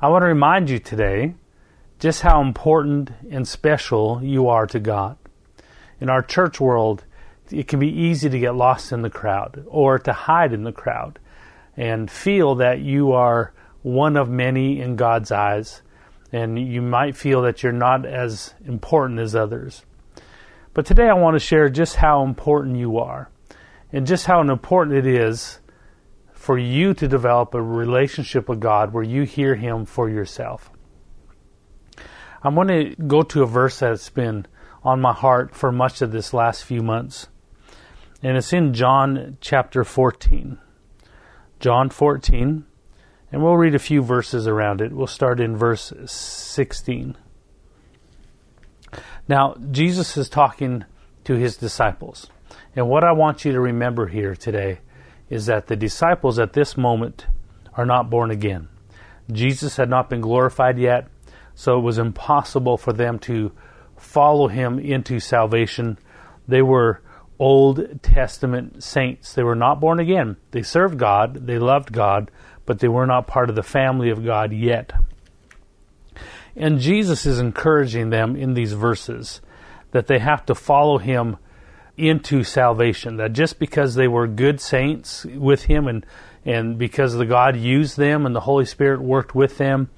I want to remind you today just how important and special you are to God. In our church world, it can be easy to get lost in the crowd or to hide in the crowd and feel that you are one of many in God's eyes. And you might feel that you're not as important as others. But today I want to share just how important you are and just how important it is for you to develop a relationship with God where you hear Him for yourself. I'm going to go to a verse that's been on my heart for much of this last few months. And it's in John chapter 14. John 14. And we'll read a few verses around it. We'll start in verse 16. Now, Jesus is talking to his disciples. And what I want you to remember here today is that the disciples at this moment are not born again. Jesus had not been glorified yet, so it was impossible for them to follow him into salvation. They were Old Testament saints. They were not born again. They served God, they loved God, but they were not part of the family of God yet. And Jesus is encouraging them in these verses that they have to follow him into salvation. That just because they were good saints with him and and because the God used them and the Holy Spirit worked with them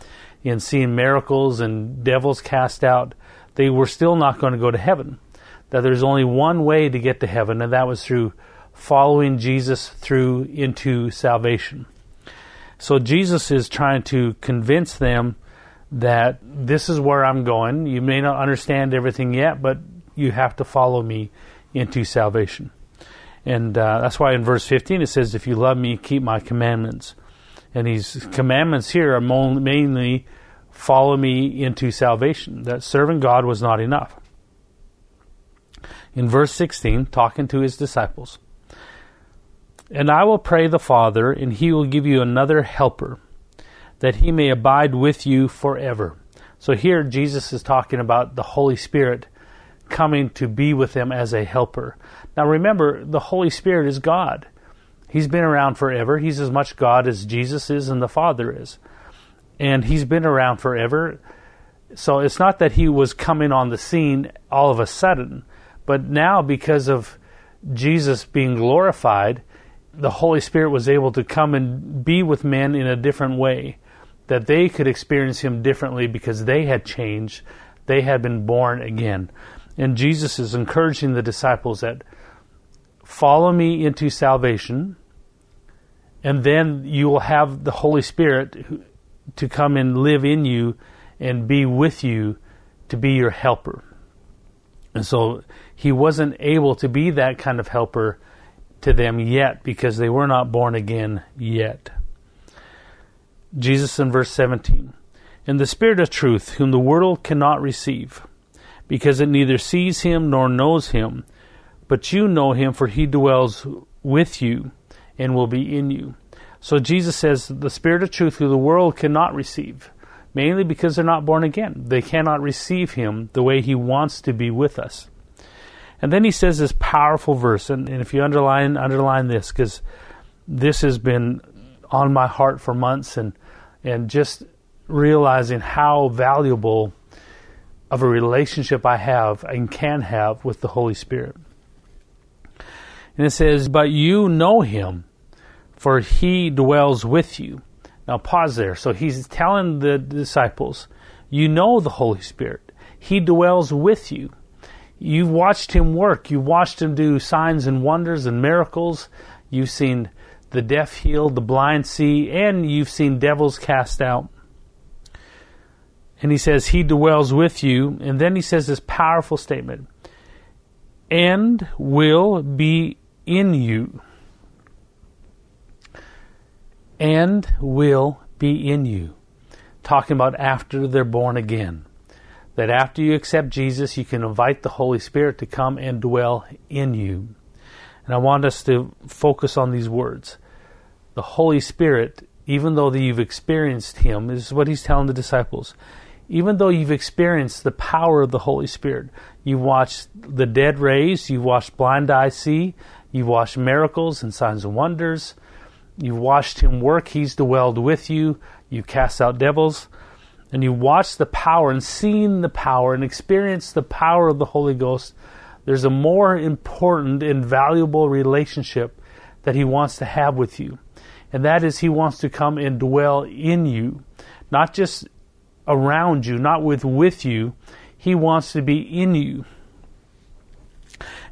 in seeing miracles and devils cast out, they were still not going to go to heaven. That there's only one way to get to heaven, and that was through following Jesus through into salvation. So Jesus is trying to convince them that this is where I'm going. You may not understand everything yet, but you have to follow me into salvation. And uh, that's why in verse 15 it says, If you love me, keep my commandments. And these commandments here are mainly follow me into salvation. That serving God was not enough. In verse 16, talking to his disciples, And I will pray the Father, and he will give you another helper, that he may abide with you forever. So here Jesus is talking about the Holy Spirit coming to be with them as a helper. Now remember, the Holy Spirit is God. He's been around forever. He's as much God as Jesus is and the Father is and he's been around forever. So it's not that he was coming on the scene all of a sudden, but now because of Jesus being glorified, the Holy Spirit was able to come and be with men in a different way, that they could experience him differently because they had changed, they had been born again. And Jesus is encouraging the disciples that follow me into salvation, and then you will have the Holy Spirit to come and live in you and be with you to be your helper. And so he wasn't able to be that kind of helper to them yet because they were not born again yet. Jesus in verse 17 In the Spirit of truth, whom the world cannot receive, because it neither sees him nor knows him, but you know him, for he dwells with you and will be in you. So Jesus says, the Spirit of truth who the world cannot receive, mainly because they're not born again. They cannot receive Him the way He wants to be with us. And then He says this powerful verse, and, and if you underline underline this, because this has been on my heart for months, and and just realizing how valuable of a relationship I have and can have with the Holy Spirit. And it says, But you know him, for he dwells with you. Now pause there. So he's telling the disciples, you know the Holy Spirit. He dwells with you. You've watched him work. You've watched him do signs and wonders and miracles. You've seen the deaf healed, the blind see, and you've seen devils cast out. And he says, He dwells with you. And then he says this powerful statement and will be in you and will be in you. Talking about after they're born again. That after you accept Jesus, you can invite the Holy Spirit to come and dwell in you. And I want us to focus on these words. The Holy Spirit, even though you've experienced Him, is what He's telling the disciples. Even though you've experienced the power of the Holy Spirit, you've watched the dead raised, you've watched blind eyes see, you've watched miracles and signs and wonders, You've watched him work. He's dwelled with you. you cast out devils, and you watch the power and seen the power and experience the power of the Holy Ghost, there's a more important and valuable relationship that He wants to have with you. And that is He wants to come and dwell in you, not just around you, not with with you. He wants to be in you.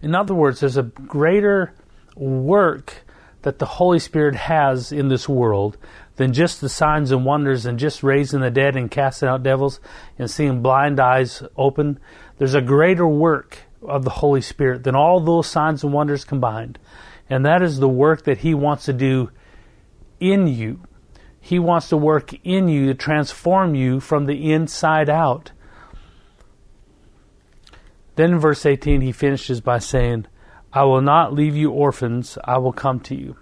In other words, there's a greater work that the Holy Spirit has in this world than just the signs and wonders and just raising the dead and casting out devils and seeing blind eyes open. There's a greater work of the Holy Spirit than all those signs and wonders combined. And that is the work that He wants to do in you. He wants to work in you to transform you from the inside out. Then in verse 18, he finishes by saying, I will not leave you orphans, I will come to you.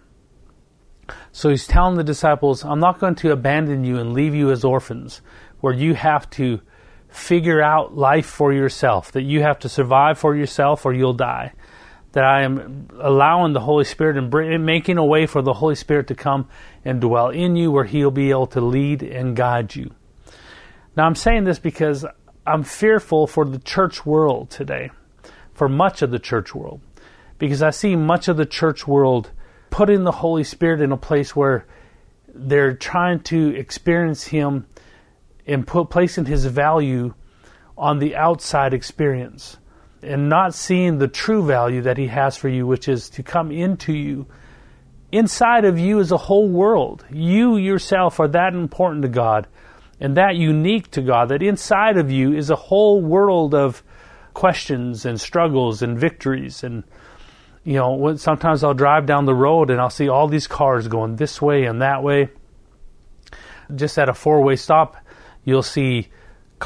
So he's telling the disciples, I'm not going to abandon you and leave you as orphans, where you have to figure out life for yourself, that you have to survive for yourself or you'll die. That I am allowing the Holy Spirit and making a way for the Holy Spirit to come and dwell in you, where He'll be able to lead and guide you. Now, I'm saying this because I'm fearful for the church world today, for much of the church world, because I see much of the church world putting the Holy Spirit in a place where they're trying to experience Him and put placing His value on the outside experience and not seeing the true value that He has for you, which is to come into you. Inside of you is a whole world. You yourself are that important to God and that unique to God, that inside of you is a whole world of questions and struggles and victories and you know, sometimes I'll drive down the road and I'll see all these cars going this way and that way. Just at a four way stop, you'll see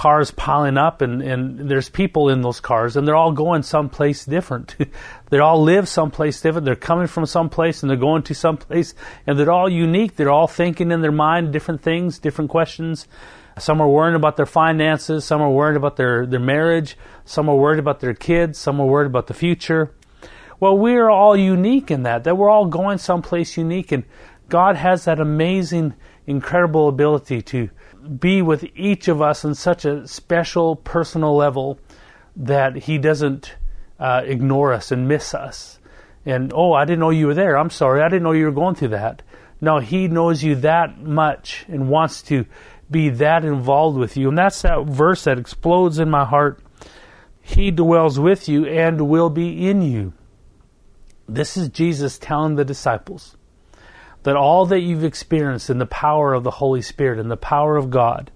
cars piling up and, and there's people in those cars and they're all going someplace different. they all live someplace different. They're coming from someplace and they're going to someplace and they're all unique. They're all thinking in their mind different things, different questions. Some are worrying about their finances. Some are worried about their, their marriage. Some are worried about their kids. Some are worried about the future. Well, we're all unique in that, that we're all going someplace unique, and God has that amazing, incredible ability to be with each of us in such a special, personal level that He doesn't uh, ignore us and miss us. And, oh, I didn't know you were there. I'm sorry. I didn't know you were going through that. No, He knows you that much and wants to be that involved with you. And that's that verse that explodes in my heart. He dwells with you and will be in you. This is Jesus telling the disciples that all that you've experienced in the power of the Holy Spirit and the power of God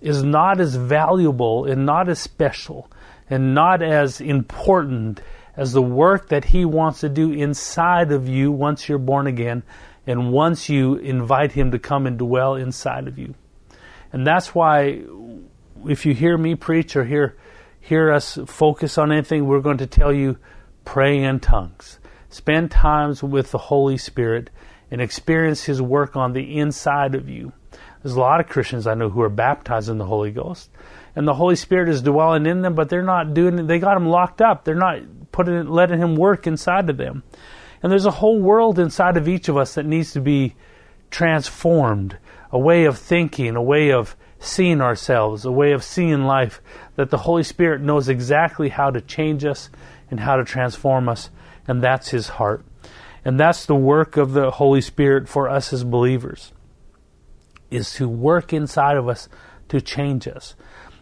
is not as valuable and not as special and not as important as the work that He wants to do inside of you once you're born again and once you invite Him to come and dwell inside of you. And that's why if you hear me preach or hear hear us focus on anything, we're going to tell you pray in tongues. Spend times with the Holy Spirit and experience His work on the inside of you. There's a lot of Christians I know who are baptized in the Holy Ghost, and the Holy Spirit is dwelling in them, but they're not doing it. They got Him locked up. They're not putting letting Him work inside of them. And there's a whole world inside of each of us that needs to be transformed. A way of thinking, a way of seeing ourselves, a way of seeing life that the Holy Spirit knows exactly how to change us and how to transform us and that's his heart. And that's the work of the Holy Spirit for us as believers is to work inside of us to change us.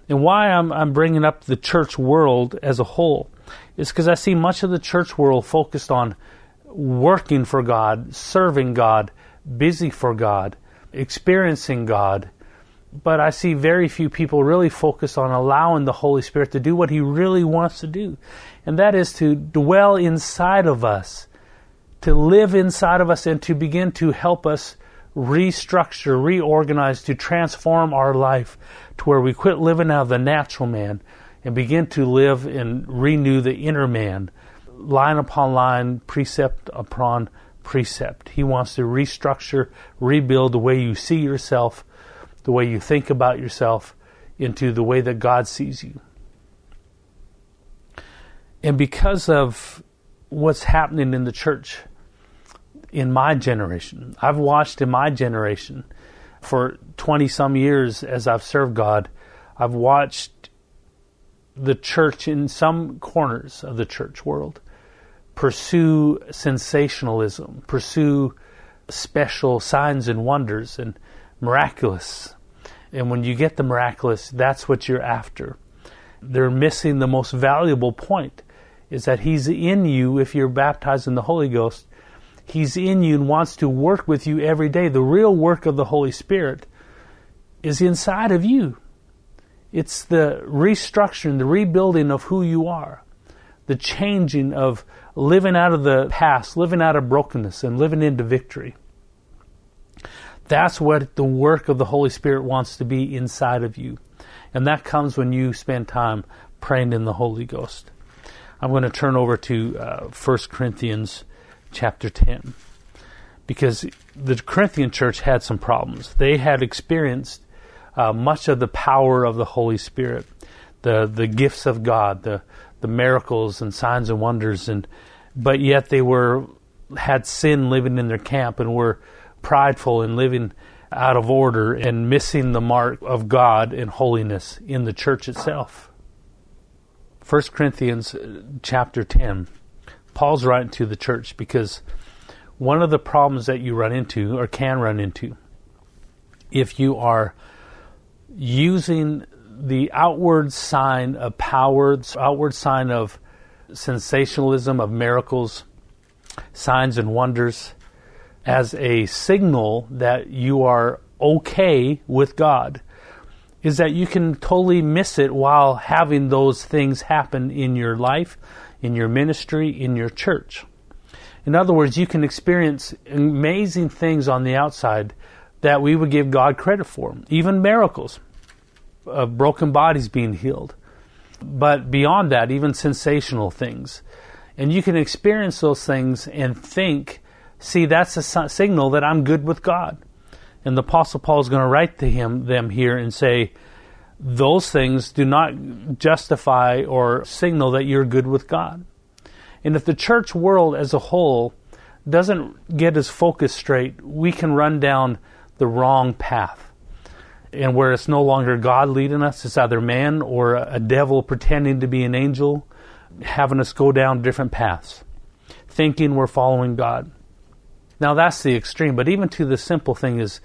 And why I'm, I'm bringing up the church world as a whole is because I see much of the church world focused on working for God, serving God, busy for God, experiencing God. But I see very few people really focus on allowing the Holy Spirit to do what He really wants to do and that is to dwell inside of us, to live inside of us, and to begin to help us restructure, reorganize, to transform our life to where we quit living out of the natural man and begin to live and renew the inner man, line upon line, precept upon precept. He wants to restructure, rebuild the way you see yourself, the way you think about yourself, into the way that God sees you. And because of what's happening in the church in my generation, I've watched in my generation For 20 some years as I've served God, I've watched the church in some corners of the church world pursue sensationalism, pursue special signs and wonders and miraculous. And when you get the miraculous, that's what you're after. They're missing the most valuable point is that He's in you if you're baptized in the Holy Ghost. He's in you and wants to work with you every day. The real work of the Holy Spirit is inside of you. It's the restructuring, the rebuilding of who you are, the changing of living out of the past, living out of brokenness, and living into victory. That's what the work of the Holy Spirit wants to be inside of you. And that comes when you spend time praying in the Holy Ghost. I'm going to turn over to uh, 1 Corinthians chapter 10 because the Corinthian church had some problems. They had experienced uh, much of the power of the Holy Spirit, the the gifts of God, the the miracles and signs and wonders, and but yet they were had sin living in their camp and were prideful and living out of order and missing the mark of God and holiness in the church itself. 1 Corinthians uh, chapter 10. Paul's writing to the church because one of the problems that you run into or can run into if you are using the outward sign of power, outward sign of sensationalism, of miracles, signs and wonders, as a signal that you are okay with God, is that you can totally miss it while having those things happen in your life, in your ministry, in your church. In other words, you can experience amazing things on the outside that we would give God credit for, even miracles of broken bodies being healed. But beyond that, even sensational things. And you can experience those things and think, see, that's a signal that I'm good with God. And the Apostle Paul is going to write to him them here and say, those things do not justify or signal that you're good with God. And if the church world as a whole doesn't get his focus straight, we can run down the wrong path and where it's no longer God leading us, it's either man or a devil pretending to be an angel, having us go down different paths, thinking we're following God. Now that's the extreme, but even to the simple thing is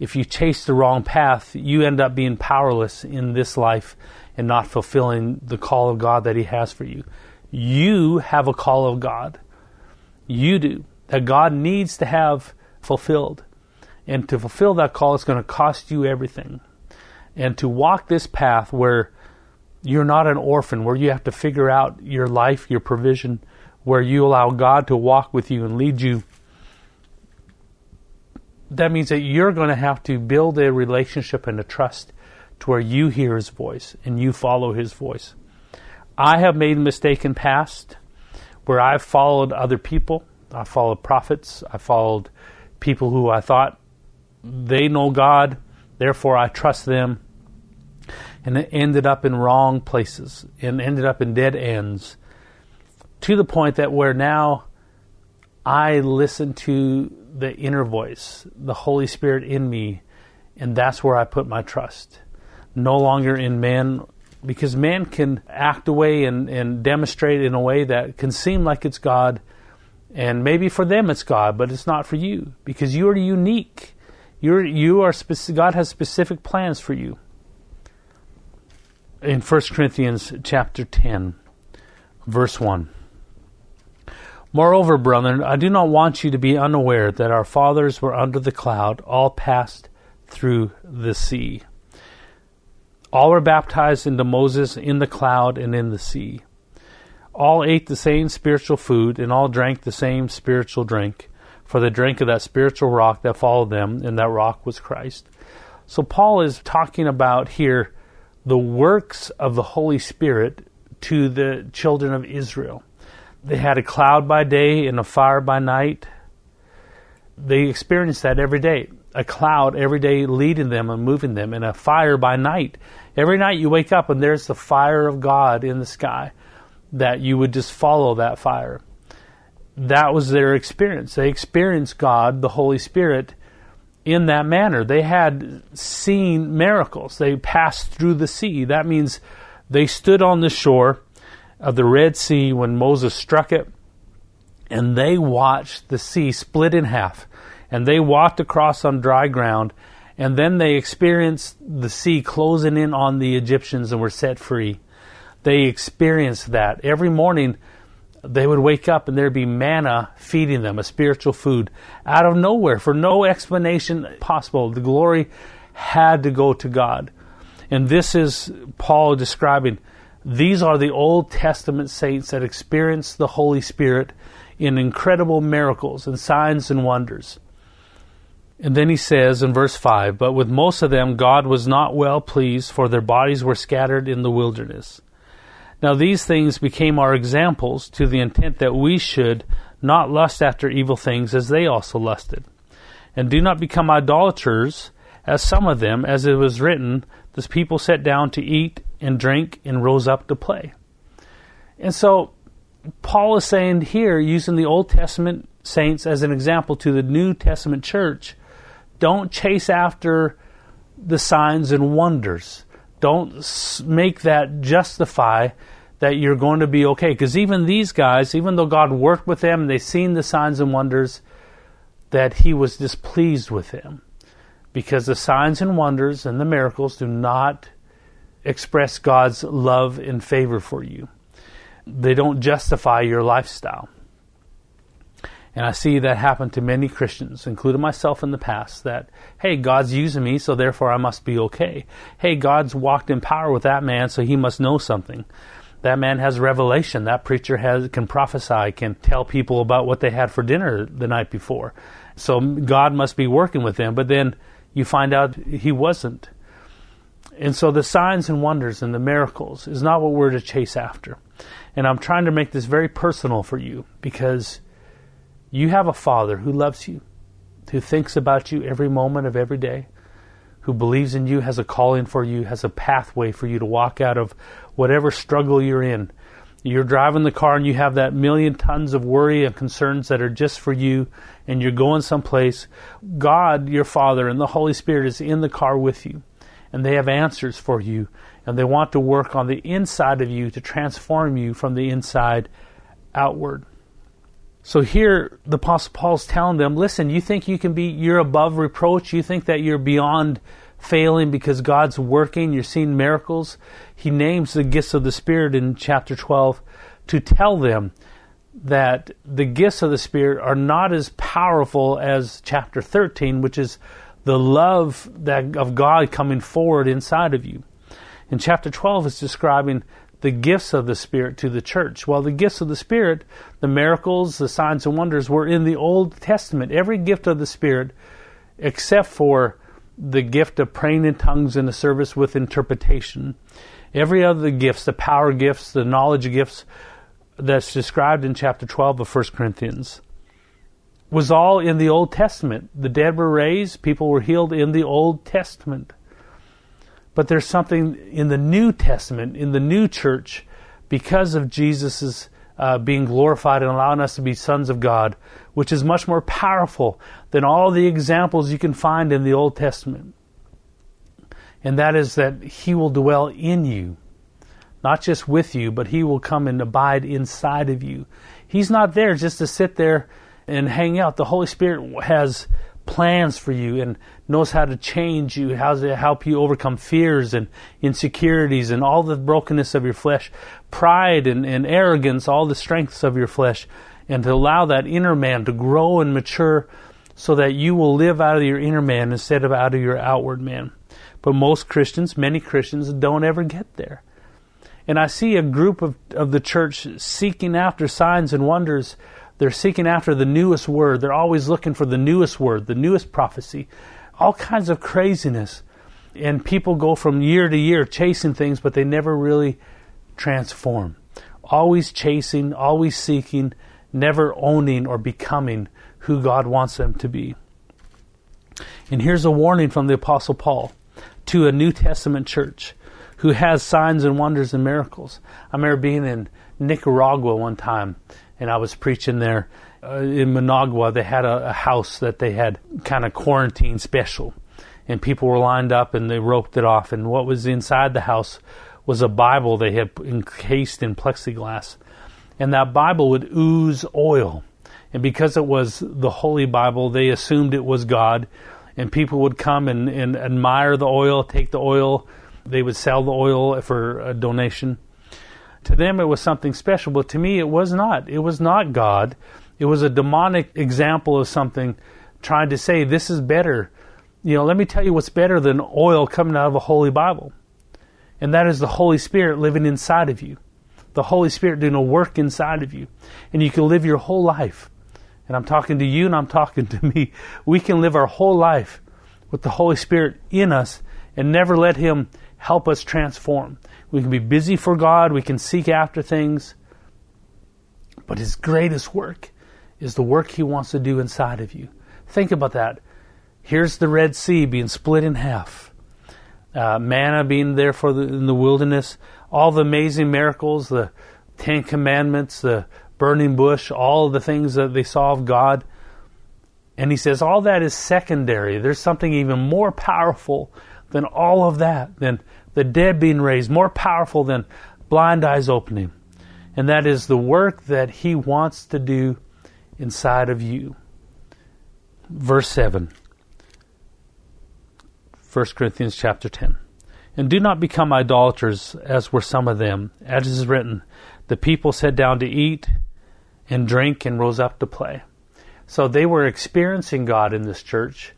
if you chase the wrong path, you end up being powerless in this life and not fulfilling the call of God that He has for you. You have a call of God. You do. That God needs to have fulfilled. And to fulfill that call, is going to cost you everything. And to walk this path where you're not an orphan, where you have to figure out your life, your provision, where you allow God to walk with you and lead you, that means that you're going to have to build a relationship and a trust to where you hear His voice and you follow His voice. I have made a mistake in past where I've followed other people. I followed prophets. I followed people who I thought they know God, therefore I trust them. And it ended up in wrong places and ended up in dead ends to the point that where now I listen to the inner voice, the Holy Spirit in me, and that's where I put my trust. No longer in man, because man can act away and, and demonstrate in a way that can seem like it's God, and maybe for them it's God, but it's not for you, because you are unique. You're, you are speci- God has specific plans for you. In 1 Corinthians chapter 10, verse 1. Moreover, brethren, I do not want you to be unaware that our fathers were under the cloud, all passed through the sea. All were baptized into Moses in the cloud and in the sea. All ate the same spiritual food, and all drank the same spiritual drink for the drink of that spiritual rock that followed them, and that rock was Christ. So Paul is talking about here the works of the Holy Spirit to the children of Israel. They had a cloud by day and a fire by night. They experienced that every day. A cloud every day leading them and moving them, and a fire by night. Every night you wake up and there's the fire of God in the sky that you would just follow that fire that was their experience. They experienced God, the Holy Spirit, in that manner. They had seen miracles. They passed through the sea. That means they stood on the shore of the Red Sea when Moses struck it, and they watched the sea split in half. And they walked across on dry ground, and then they experienced the sea closing in on the Egyptians and were set free. They experienced that. Every morning, they would wake up and there'd be manna feeding them, a spiritual food, out of nowhere for no explanation possible. The glory had to go to God. And this is Paul describing these are the Old Testament saints that experienced the Holy Spirit in incredible miracles and signs and wonders. And then he says in verse 5 But with most of them God was not well pleased, for their bodies were scattered in the wilderness. Now these things became our examples to the intent that we should not lust after evil things as they also lusted. And do not become idolaters as some of them, as it was written, this people sat down to eat and drink and rose up to play. And so Paul is saying here, using the Old Testament saints as an example to the New Testament church, don't chase after the signs and wonders. Don't make that justify that you're going to be okay. Because even these guys, even though God worked with them and they've seen the signs and wonders, that He was displeased with them. Because the signs and wonders and the miracles do not express God's love and favor for you. They don't justify your lifestyle. And I see that happen to many Christians, including myself in the past, that, hey, God's using me, so therefore I must be okay. Hey, God's walked in power with that man, so he must know something. That man has revelation. That preacher has, can prophesy, can tell people about what they had for dinner the night before. So God must be working with them. But then you find out he wasn't. And so the signs and wonders and the miracles is not what we're to chase after. And I'm trying to make this very personal for you because you have a Father who loves you, who thinks about you every moment of every day, who believes in you, has a calling for you, has a pathway for you to walk out of whatever struggle you're in. You're driving the car and you have that million tons of worry and concerns that are just for you, and you're going someplace. God, your Father, and the Holy Spirit is in the car with you, and they have answers for you, and they want to work on the inside of you to transform you from the inside outward. So here the Apostle Paul's telling them, listen, you think you can be, you're above reproach, you think that you're beyond failing because God's working, you're seeing miracles. He names the gifts of the Spirit in chapter 12 to tell them that the gifts of the Spirit are not as powerful as chapter 13, which is the love that, of God coming forward inside of you. In chapter 12, it's describing the gifts of the Spirit to the church. Well, the gifts of the Spirit, the miracles, the signs and wonders, were in the Old Testament. Every gift of the Spirit, except for the gift of praying in tongues in the service with interpretation. Every other gifts, the power gifts, the knowledge gifts that's described in chapter 12 of 1 Corinthians, was all in the Old Testament. The dead were raised, people were healed in the Old Testament. But there's something in the New Testament, in the new church, because of Jesus' uh, being glorified and allowing us to be sons of God, which is much more powerful than all the examples you can find in the Old Testament. And that is that He will dwell in you, not just with you, but He will come and abide inside of you. He's not there just to sit there and hang out. The Holy Spirit has plans for you and knows how to change you, how to help you overcome fears and insecurities and all the brokenness of your flesh, pride and, and arrogance, all the strengths of your flesh, and to allow that inner man to grow and mature so that you will live out of your inner man instead of out of your outward man. But most Christians, many Christians, don't ever get there. And I see a group of, of the church seeking after signs and wonders they're seeking after the newest word. They're always looking for the newest word, the newest prophecy, all kinds of craziness. And people go from year to year chasing things, but they never really transform. Always chasing, always seeking, never owning or becoming who God wants them to be. And here's a warning from the Apostle Paul to a New Testament church who has signs and wonders and miracles. I remember being in Nicaragua one time and I was preaching there, uh, in Managua, they had a, a house that they had kind of quarantine special. And people were lined up and they roped it off. And what was inside the house was a Bible they had encased in plexiglass. And that Bible would ooze oil. And because it was the Holy Bible, they assumed it was God. And people would come and, and admire the oil, take the oil. They would sell the oil for a donation. To them, it was something special, but to me, it was not. It was not God. It was a demonic example of something trying to say, this is better. You know, let me tell you what's better than oil coming out of a holy Bible. And that is the Holy Spirit living inside of you. The Holy Spirit doing a work inside of you. And you can live your whole life. And I'm talking to you and I'm talking to me. We can live our whole life with the Holy Spirit in us and never let Him help us transform. We can be busy for God, we can seek after things, but His greatest work is the work He wants to do inside of you. Think about that. Here's the Red Sea being split in half, uh, manna being there for the, in the wilderness, all the amazing miracles, the Ten Commandments, the burning bush, all the things that they saw of God. And he says all that is secondary. There's something even more powerful than all of that, than the dead being raised, more powerful than blind eyes opening. And that is the work that He wants to do inside of you. Verse 7. 1 Corinthians chapter 10. And do not become idolaters as were some of them. As is written, the people sat down to eat and drink and rose up to play. So they were experiencing God in this church,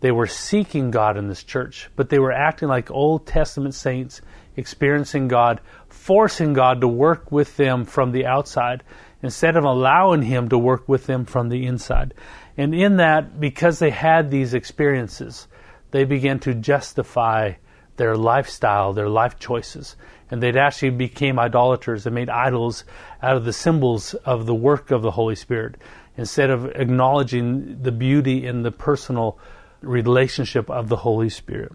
they were seeking God in this church, but they were acting like Old Testament saints, experiencing God, forcing God to work with them from the outside instead of allowing Him to work with them from the inside. And in that, because they had these experiences, they began to justify their lifestyle, their life choices. And they'd actually became idolaters and made idols out of the symbols of the work of the Holy Spirit instead of acknowledging the beauty in the personal relationship of the Holy Spirit.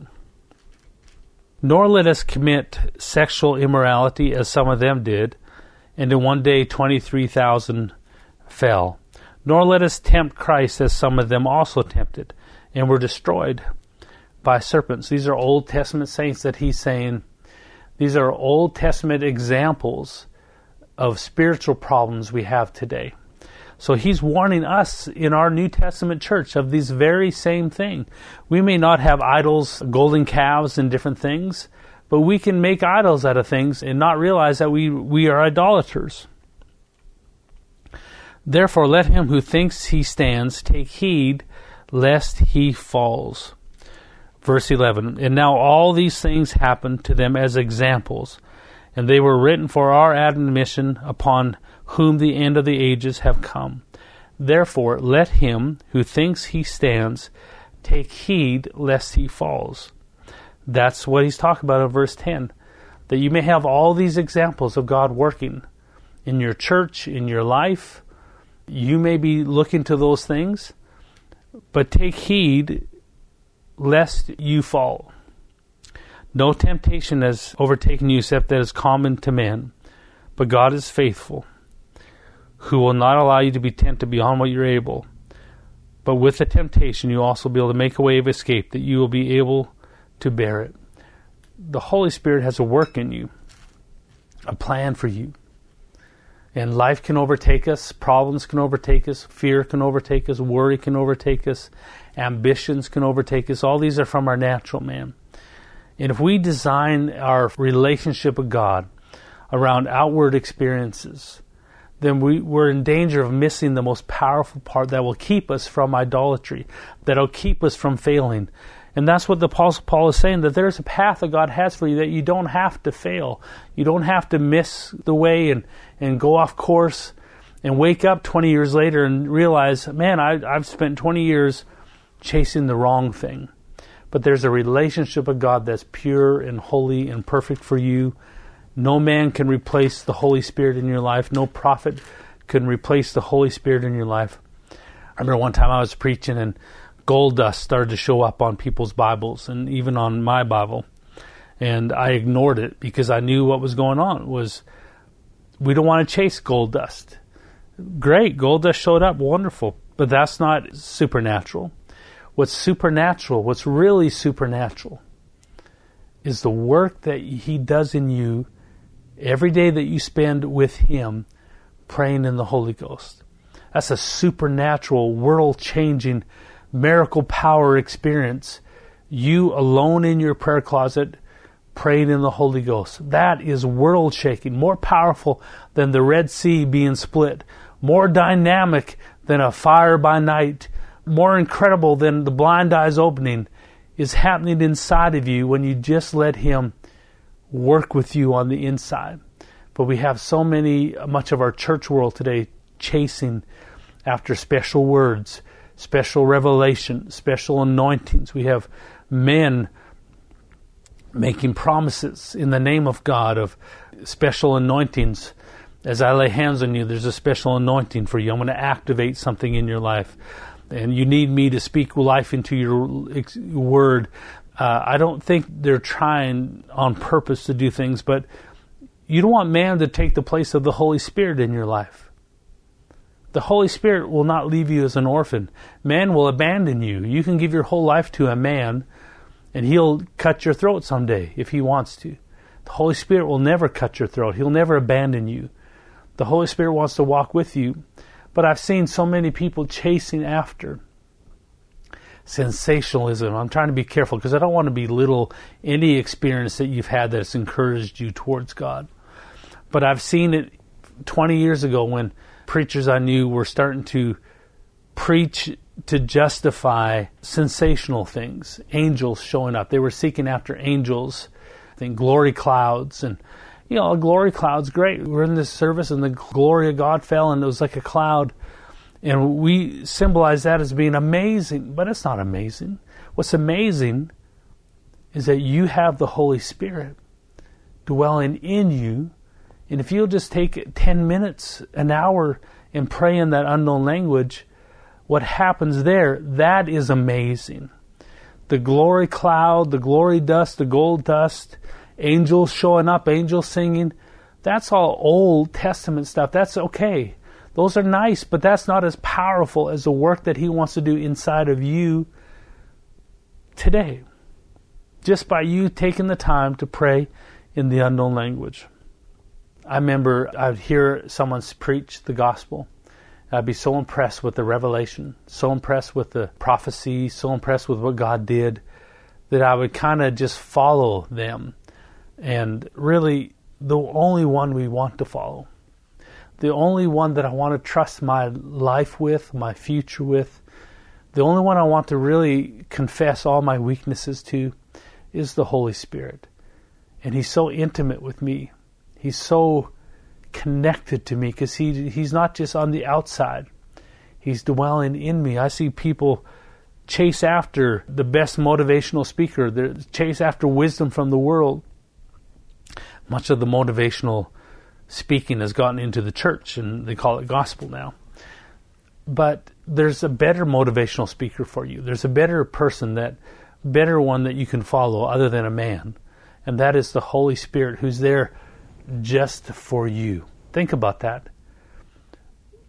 Nor let us commit sexual immorality as some of them did, and in one day 23,000 fell. Nor let us tempt Christ as some of them also tempted, and were destroyed by serpents. These are Old Testament saints that he's saying, these are Old Testament examples of spiritual problems we have today. So he's warning us in our New Testament church of these very same thing. We may not have idols, golden calves, and different things, but we can make idols out of things and not realize that we, we are idolaters. Therefore, let him who thinks he stands take heed lest he falls. Verse 11 And now all these things happened to them as examples, and they were written for our admonition upon whom the end of the ages have come. Therefore, let him who thinks he stands take heed lest he falls. That's what he's talking about in verse 10. That you may have all these examples of God working in your church, in your life. You may be looking to those things, but take heed lest you fall. No temptation has overtaken you except that is common to man, but God is faithful who will not allow you to be tempted beyond what you're able. But with the temptation, you also be able to make a way of escape that you will be able to bear it. The Holy Spirit has a work in you, a plan for you. And life can overtake us, problems can overtake us, fear can overtake us, worry can overtake us, ambitions can overtake us. All these are from our natural man. And if we design our relationship with God around outward experiences, then we, we're in danger of missing the most powerful part that will keep us from idolatry, that'll keep us from failing. And that's what the Apostle Paul is saying that there's a path that God has for you that you don't have to fail. You don't have to miss the way and, and go off course and wake up 20 years later and realize, man, I, I've spent 20 years chasing the wrong thing. But there's a relationship with God that's pure and holy and perfect for you no man can replace the Holy Spirit in your life. No prophet can replace the Holy Spirit in your life. I remember one time I was preaching and gold dust started to show up on people's Bibles and even on my Bible. And I ignored it because I knew what was going on was we don't want to chase gold dust. Great, gold dust showed up, wonderful. But that's not supernatural. What's supernatural, what's really supernatural, is the work that He does in you every day that you spend with Him praying in the Holy Ghost. That's a supernatural, world changing, miracle power experience. You alone in your prayer closet praying in the Holy Ghost. That is world shaking, more powerful than the Red Sea being split, more dynamic than a fire by night, more incredible than the blind eyes opening is happening inside of you when you just let Him work with you on the inside. But we have so many, much of our church world today chasing after special words, special revelation, special anointings. We have men making promises in the name of God of special anointings. As I lay hands on you, there's a special anointing for you. I'm going to activate something in your life. And you need me to speak life into your word. Uh, I don't think they're trying on purpose to do things, but you don't want man to take the place of the Holy Spirit in your life. The Holy Spirit will not leave you as an orphan. Man will abandon you. You can give your whole life to a man, and he'll cut your throat someday if he wants to. The Holy Spirit will never cut your throat. He'll never abandon you. The Holy Spirit wants to walk with you. But I've seen so many people chasing after sensationalism. I'm trying to be careful because I don't want to belittle any experience that you've had that's encouraged you towards God. But I've seen it 20 years ago when preachers I knew were starting to preach to justify sensational things, angels showing up. They were seeking after angels, I think glory clouds and you know, a glory cloud's great. We're in this service and the glory of God fell and it was like a cloud. And we symbolize that as being amazing, but it's not amazing. What's amazing is that you have the Holy Spirit dwelling in you and if you'll just take 10 minutes, an hour, and pray in that unknown language, what happens there, that is amazing. The glory cloud, the glory dust, the gold dust, angels showing up, angels singing, that's all Old Testament stuff. That's okay. Those are nice, but that's not as powerful as the work that He wants to do inside of you today. Just by you taking the time to pray in the unknown language. I remember I'd hear someone preach the gospel. I'd be so impressed with the revelation, so impressed with the prophecy, so impressed with what God did that I would kind of just follow them. And really, the only one we want to follow, the only one that I want to trust my life with, my future with, the only one I want to really confess all my weaknesses to is the Holy Spirit. And He's so intimate with me he's so connected to me because he he's not just on the outside. He's dwelling in me. I see people chase after the best motivational speaker, they chase after wisdom from the world. Much of the motivational speaking has gotten into the church and they call it gospel now. But there's a better motivational speaker for you. There's a better person that better one that you can follow other than a man. And that is the Holy Spirit who's there just for you. Think about that.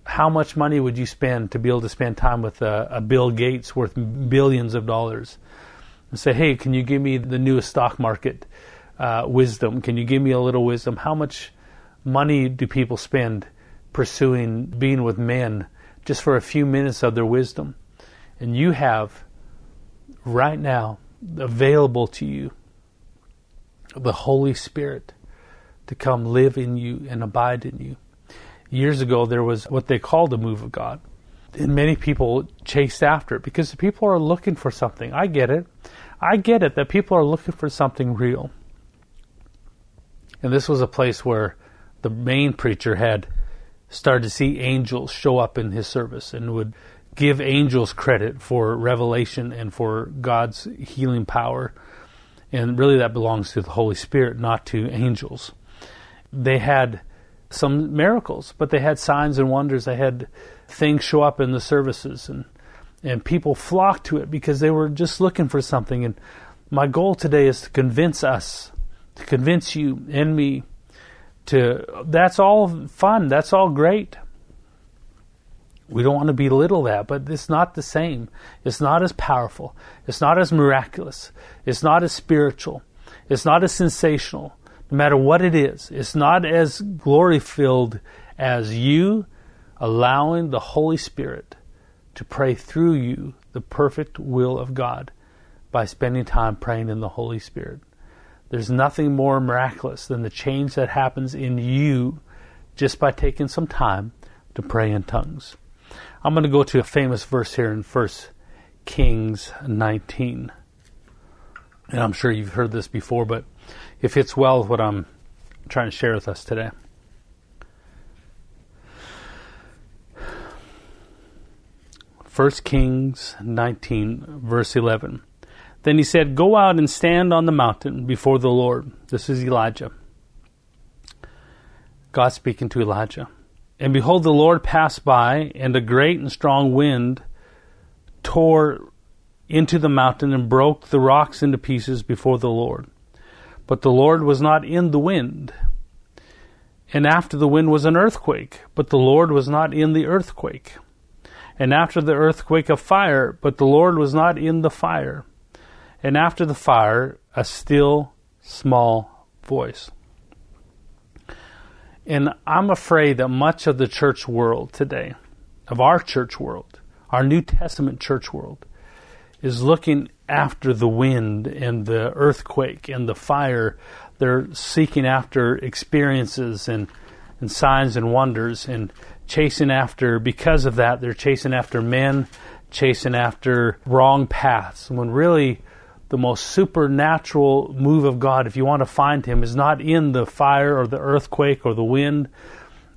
How much money would you spend to be able to spend time with a, a Bill Gates worth billions of dollars? And say, hey, can you give me the newest stock market uh, wisdom? Can you give me a little wisdom? How much money do people spend pursuing being with men just for a few minutes of their wisdom? And you have right now available to you the Holy Spirit to come live in you and abide in you. Years ago, there was what they called a move of God. And many people chased after it because people are looking for something. I get it. I get it that people are looking for something real. And this was a place where the main preacher had started to see angels show up in his service and would give angels credit for revelation and for God's healing power. And really, that belongs to the Holy Spirit, not to angels they had some miracles, but they had signs and wonders. They had things show up in the services, and and people flocked to it because they were just looking for something. And my goal today is to convince us, to convince you and me, to that's all fun, that's all great, We don't want to belittle that, but it's not the same. It's not as powerful. It's not as miraculous. It's not as spiritual. It's not as sensational. No matter what it is, it's not as glory filled as you allowing the Holy Spirit to pray through you the perfect will of God by spending time praying in the Holy Spirit. There's nothing more miraculous than the change that happens in you just by taking some time to pray in tongues. I'm going to go to a famous verse here in 1 Kings 19. And I'm sure you've heard this before, but it fits well with what I'm trying to share with us today. First Kings 19, verse 11. Then he said, Go out and stand on the mountain before the Lord. This is Elijah. God speaking to Elijah. And behold, the Lord passed by, and a great and strong wind tore into the mountain and broke the rocks into pieces before the Lord. But the Lord was not in the wind. And after the wind was an earthquake, but the Lord was not in the earthquake. And after the earthquake, a fire, but the Lord was not in the fire. And after the fire, a still small voice. And I'm afraid that much of the church world today, of our church world, our New Testament church world, is looking after the wind and the earthquake and the fire. They're seeking after experiences and, and signs and wonders and chasing after, because of that, they're chasing after men, chasing after wrong paths. When really, the most supernatural move of God, if you want to find Him, is not in the fire or the earthquake or the wind.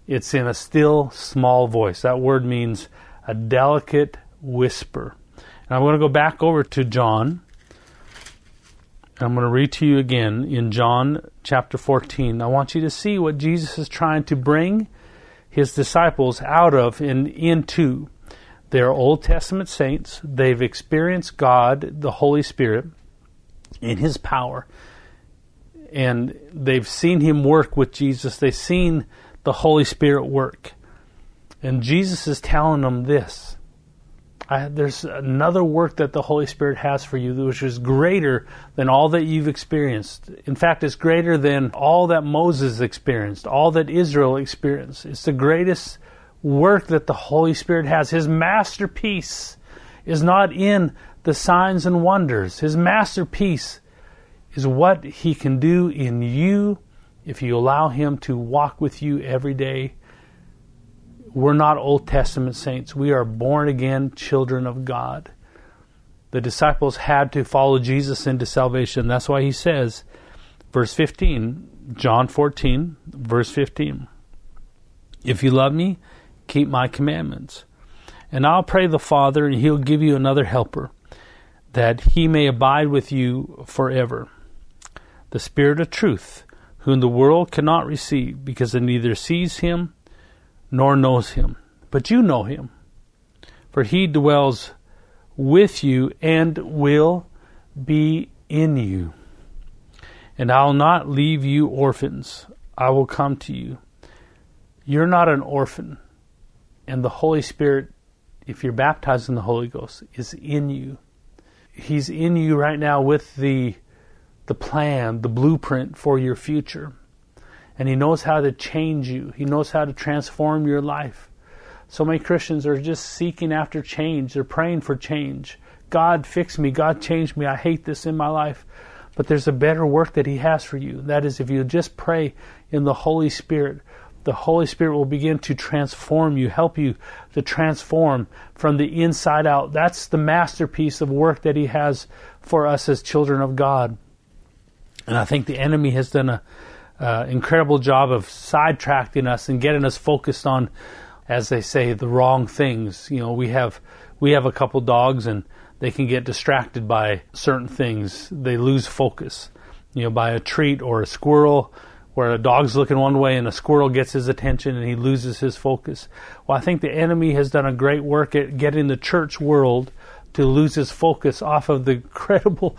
It's in a still small voice. That word means a delicate whisper. And I'm going to go back over to John. I'm going to read to you again in John chapter 14. I want you to see what Jesus is trying to bring his disciples out of and into. They're Old Testament saints. They've experienced God, the Holy Spirit in his power. And they've seen him work with Jesus. They've seen the Holy Spirit work. And Jesus is telling them this. I, there's another work that the Holy Spirit has for you, which is greater than all that you've experienced. In fact, it's greater than all that Moses experienced, all that Israel experienced. It's the greatest work that the Holy Spirit has. His masterpiece is not in the signs and wonders. His masterpiece is what he can do in you if you allow him to walk with you every day. We're not Old Testament saints. We are born again children of God. The disciples had to follow Jesus into salvation. That's why he says, verse 15, John 14, verse 15, If you love me, keep my commandments. And I'll pray the Father, and he'll give you another helper that he may abide with you forever. The Spirit of truth, whom the world cannot receive, because it neither sees him nor knows him. But you know him, for he dwells with you and will be in you. And I'll not leave you orphans, I will come to you. You're not an orphan, and the Holy Spirit, if you're baptized in the Holy Ghost, is in you. He's in you right now with the the plan, the blueprint for your future. And he knows how to change you. He knows how to transform your life. So many Christians are just seeking after change. They're praying for change. God fix me. God change me. I hate this in my life. But there's a better work that he has for you. That is if you just pray in the Holy Spirit the Holy Spirit will begin to transform you, help you to transform from the inside out. That's the masterpiece of work that He has for us as children of God. And I think the enemy has done an uh, incredible job of sidetracking us and getting us focused on, as they say, the wrong things. You know, we have we have a couple dogs and they can get distracted by certain things. They lose focus. You know, by a treat or a squirrel where a dog's looking one way and a squirrel gets his attention and he loses his focus. Well, I think the enemy has done a great work at getting the church world to lose his focus off of the incredible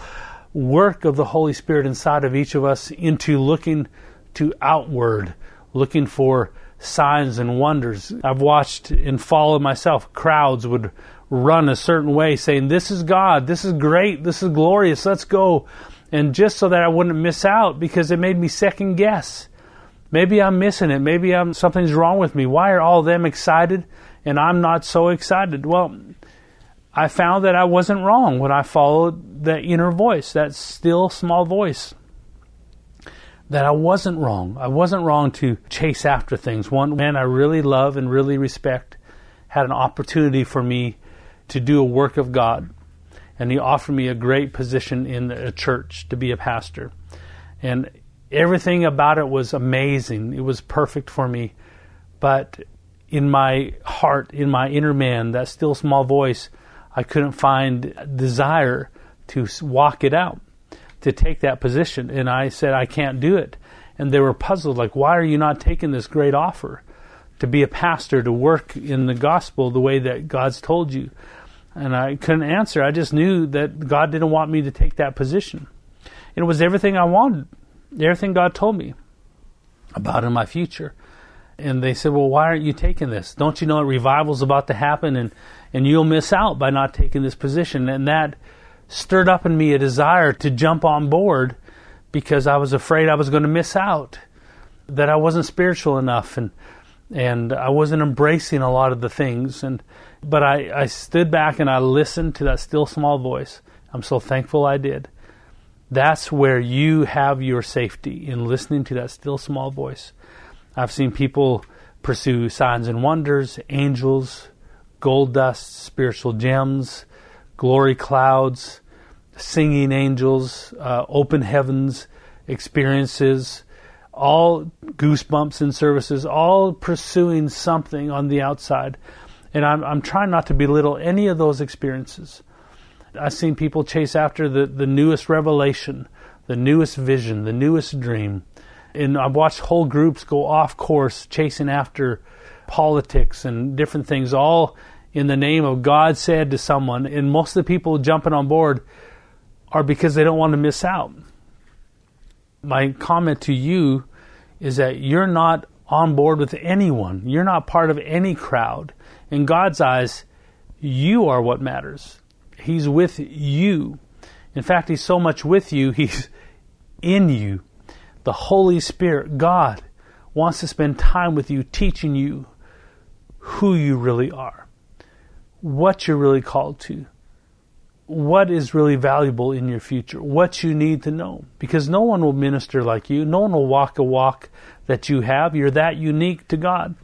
work of the Holy Spirit inside of each of us into looking to outward, looking for signs and wonders. I've watched and followed myself. Crowds would run a certain way saying, This is God, this is great, this is glorious, let's go. And just so that I wouldn't miss out because it made me second guess. Maybe I'm missing it. Maybe I'm something's wrong with me. Why are all them excited and I'm not so excited? Well, I found that I wasn't wrong when I followed that inner voice, that still small voice. That I wasn't wrong. I wasn't wrong to chase after things. One man I really love and really respect had an opportunity for me to do a work of God. And he offered me a great position in a church to be a pastor. And everything about it was amazing. It was perfect for me. But in my heart, in my inner man, that still small voice, I couldn't find desire to walk it out, to take that position. And I said, I can't do it. And they were puzzled, like, why are you not taking this great offer to be a pastor, to work in the gospel the way that God's told you? And I couldn't answer. I just knew that God didn't want me to take that position. And it was everything I wanted, everything God told me about in my future. And they said, Well, why aren't you taking this? Don't you know a revival's about to happen and, and you'll miss out by not taking this position? And that stirred up in me a desire to jump on board because I was afraid I was going to miss out, that I wasn't spiritual enough and and I wasn't embracing a lot of the things and but I, I stood back and I listened to that still small voice. I'm so thankful I did. That's where you have your safety in listening to that still small voice. I've seen people pursue signs and wonders, angels, gold dust, spiritual gems, glory clouds, singing angels, uh, open heavens experiences, all goosebumps in services, all pursuing something on the outside. And I'm, I'm trying not to belittle any of those experiences. I've seen people chase after the, the newest revelation, the newest vision, the newest dream. And I've watched whole groups go off course chasing after politics and different things, all in the name of God said to someone. And most of the people jumping on board are because they don't want to miss out. My comment to you is that you're not on board with anyone, you're not part of any crowd in God's eyes, you are what matters. He's with you. In fact, He's so much with you, He's in you. The Holy Spirit, God, wants to spend time with you, teaching you who you really are, what you're really called to, what is really valuable in your future, what you need to know. Because no one will minister like you, no one will walk a walk that you have. You're that unique to God.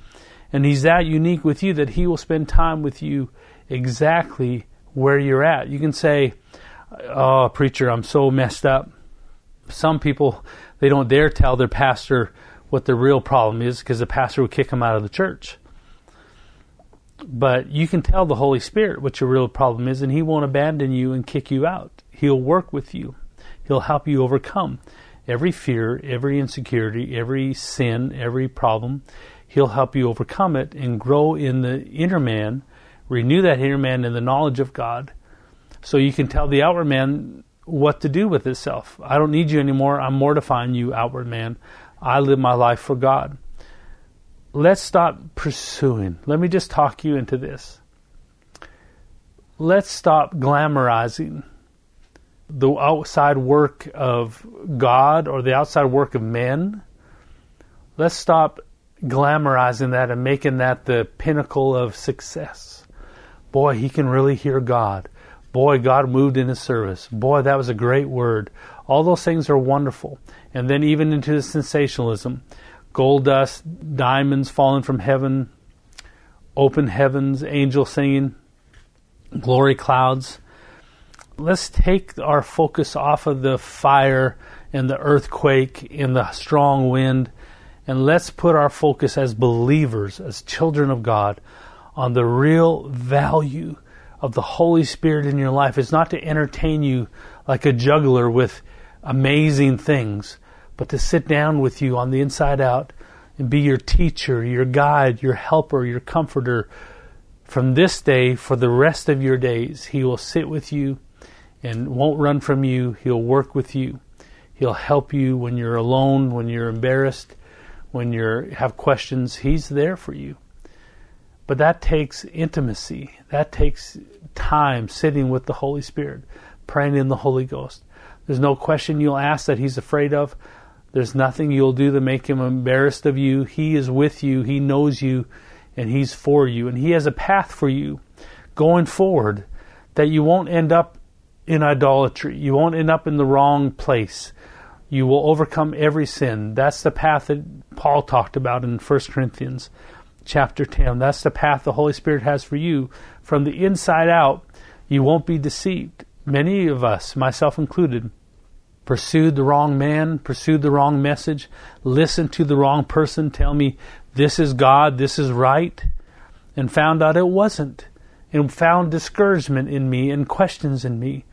And He's that unique with you that He will spend time with you exactly where you're at. You can say, Oh, preacher, I'm so messed up. Some people, they don't dare tell their pastor what the real problem is because the pastor will kick them out of the church. But you can tell the Holy Spirit what your real problem is, and He won't abandon you and kick you out. He'll work with you, He'll help you overcome every fear, every insecurity, every sin, every problem. He'll help you overcome it and grow in the inner man, renew that inner man in the knowledge of God, so you can tell the outward man what to do with itself. I don't need you anymore. I'm mortifying you, outward man. I live my life for God. Let's stop pursuing. Let me just talk you into this. Let's stop glamorizing the outside work of God or the outside work of men. Let's stop glamorizing that and making that the pinnacle of success. Boy, he can really hear God. Boy, God moved in his service. Boy, that was a great word. All those things are wonderful. And then even into the sensationalism gold dust, diamonds falling from heaven, open heavens, angels singing, glory clouds. Let's take our focus off of the fire and the earthquake and the strong wind and let's put our focus as believers, as children of God, on the real value of the Holy Spirit in your life. is not to entertain you like a juggler with amazing things, but to sit down with you on the inside out and be your teacher, your guide, your helper, your comforter. From this day, for the rest of your days, He will sit with you and won't run from you. He'll work with you. He'll help you when you're alone, when you're embarrassed when you have questions, He's there for you. But that takes intimacy. That takes time sitting with the Holy Spirit, praying in the Holy Ghost. There's no question you'll ask that He's afraid of. There's nothing you'll do to make Him embarrassed of you. He is with you. He knows you, and He's for you. And He has a path for you going forward that you won't end up in idolatry. You won't end up in the wrong place. You will overcome every sin. That's the path that Paul talked about in 1 Corinthians chapter 10. That's the path the Holy Spirit has for you. From the inside out, you won't be deceived. Many of us, myself included, pursued the wrong man, pursued the wrong message, listened to the wrong person tell me this is God, this is right, and found out it wasn't, and found discouragement in me and questions in me.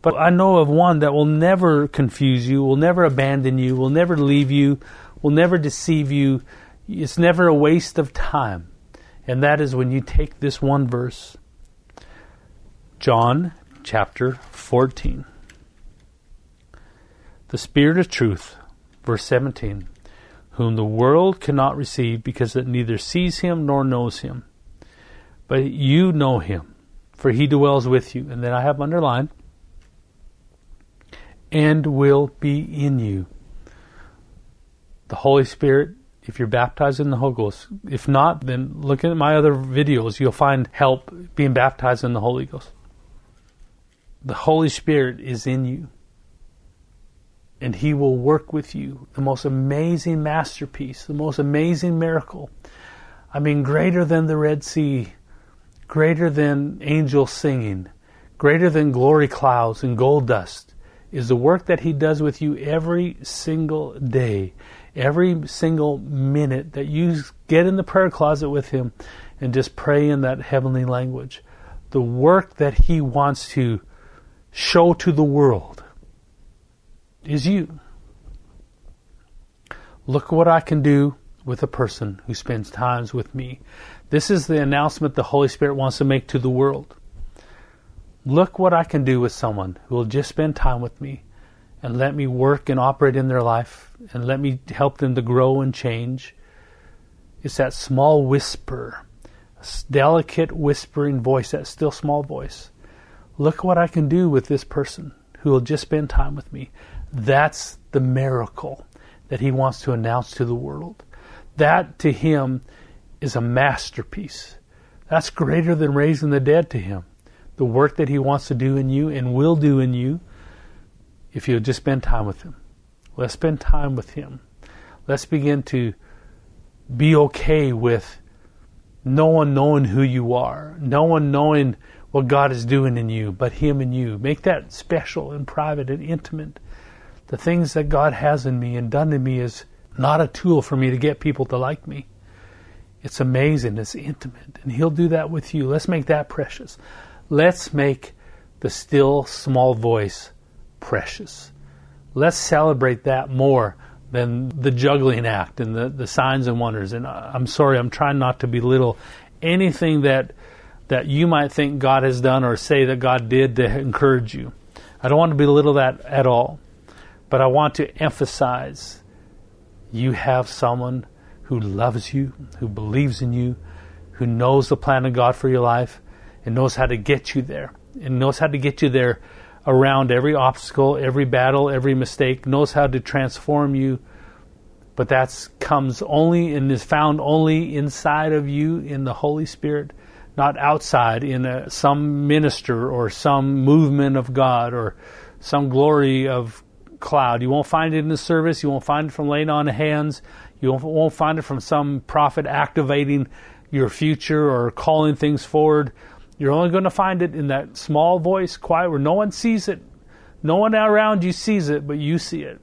But I know of one that will never confuse you, will never abandon you, will never leave you, will never deceive you. It's never a waste of time. And that is when you take this one verse, John chapter 14. The Spirit of truth, verse 17, whom the world cannot receive because it neither sees him nor knows him. But you know him, for he dwells with you. And then I have underlined, and will be in you. The Holy Spirit, if you're baptized in the Holy Ghost, if not, then look at my other videos. You'll find help being baptized in the Holy Ghost. The Holy Spirit is in you. And He will work with you. The most amazing masterpiece, the most amazing miracle. I mean, greater than the Red Sea, greater than angels singing, greater than glory clouds and gold dust is the work that He does with you every single day, every single minute that you get in the prayer closet with Him and just pray in that heavenly language. The work that He wants to show to the world is you. Look what I can do with a person who spends times with me. This is the announcement the Holy Spirit wants to make to the world. Look what I can do with someone who will just spend time with me and let me work and operate in their life and let me help them to grow and change. It's that small whisper, delicate whispering voice, that still small voice. Look what I can do with this person who will just spend time with me. That's the miracle that he wants to announce to the world. That to him is a masterpiece. That's greater than raising the dead to him the work that He wants to do in you and will do in you if you'll just spend time with Him. Let's spend time with Him. Let's begin to be okay with no one knowing who you are, no one knowing what God is doing in you, but Him and you. Make that special and private and intimate. The things that God has in me and done in me is not a tool for me to get people to like me. It's amazing, it's intimate, and He'll do that with you. Let's make that precious. Let's make the still small voice precious. Let's celebrate that more than the juggling act and the, the signs and wonders. And uh, I'm sorry, I'm trying not to belittle anything that that you might think God has done or say that God did to encourage you. I don't want to belittle that at all. But I want to emphasize you have someone who loves you, who believes in you, who knows the plan of God for your life, and knows how to get you there and knows how to get you there around every obstacle, every battle, every mistake, knows how to transform you. But that comes only and is found only inside of you in the Holy Spirit, not outside in a, some minister or some movement of God or some glory of cloud. You won't find it in the service. You won't find it from laying on hands. You won't, won't find it from some prophet activating your future or calling things forward. You're only going to find it in that small voice, quiet, where no one sees it. No one around you sees it, but you see it.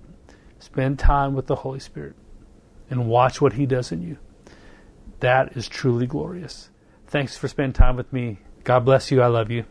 Spend time with the Holy Spirit and watch what He does in you. That is truly glorious. Thanks for spending time with me. God bless you. I love you.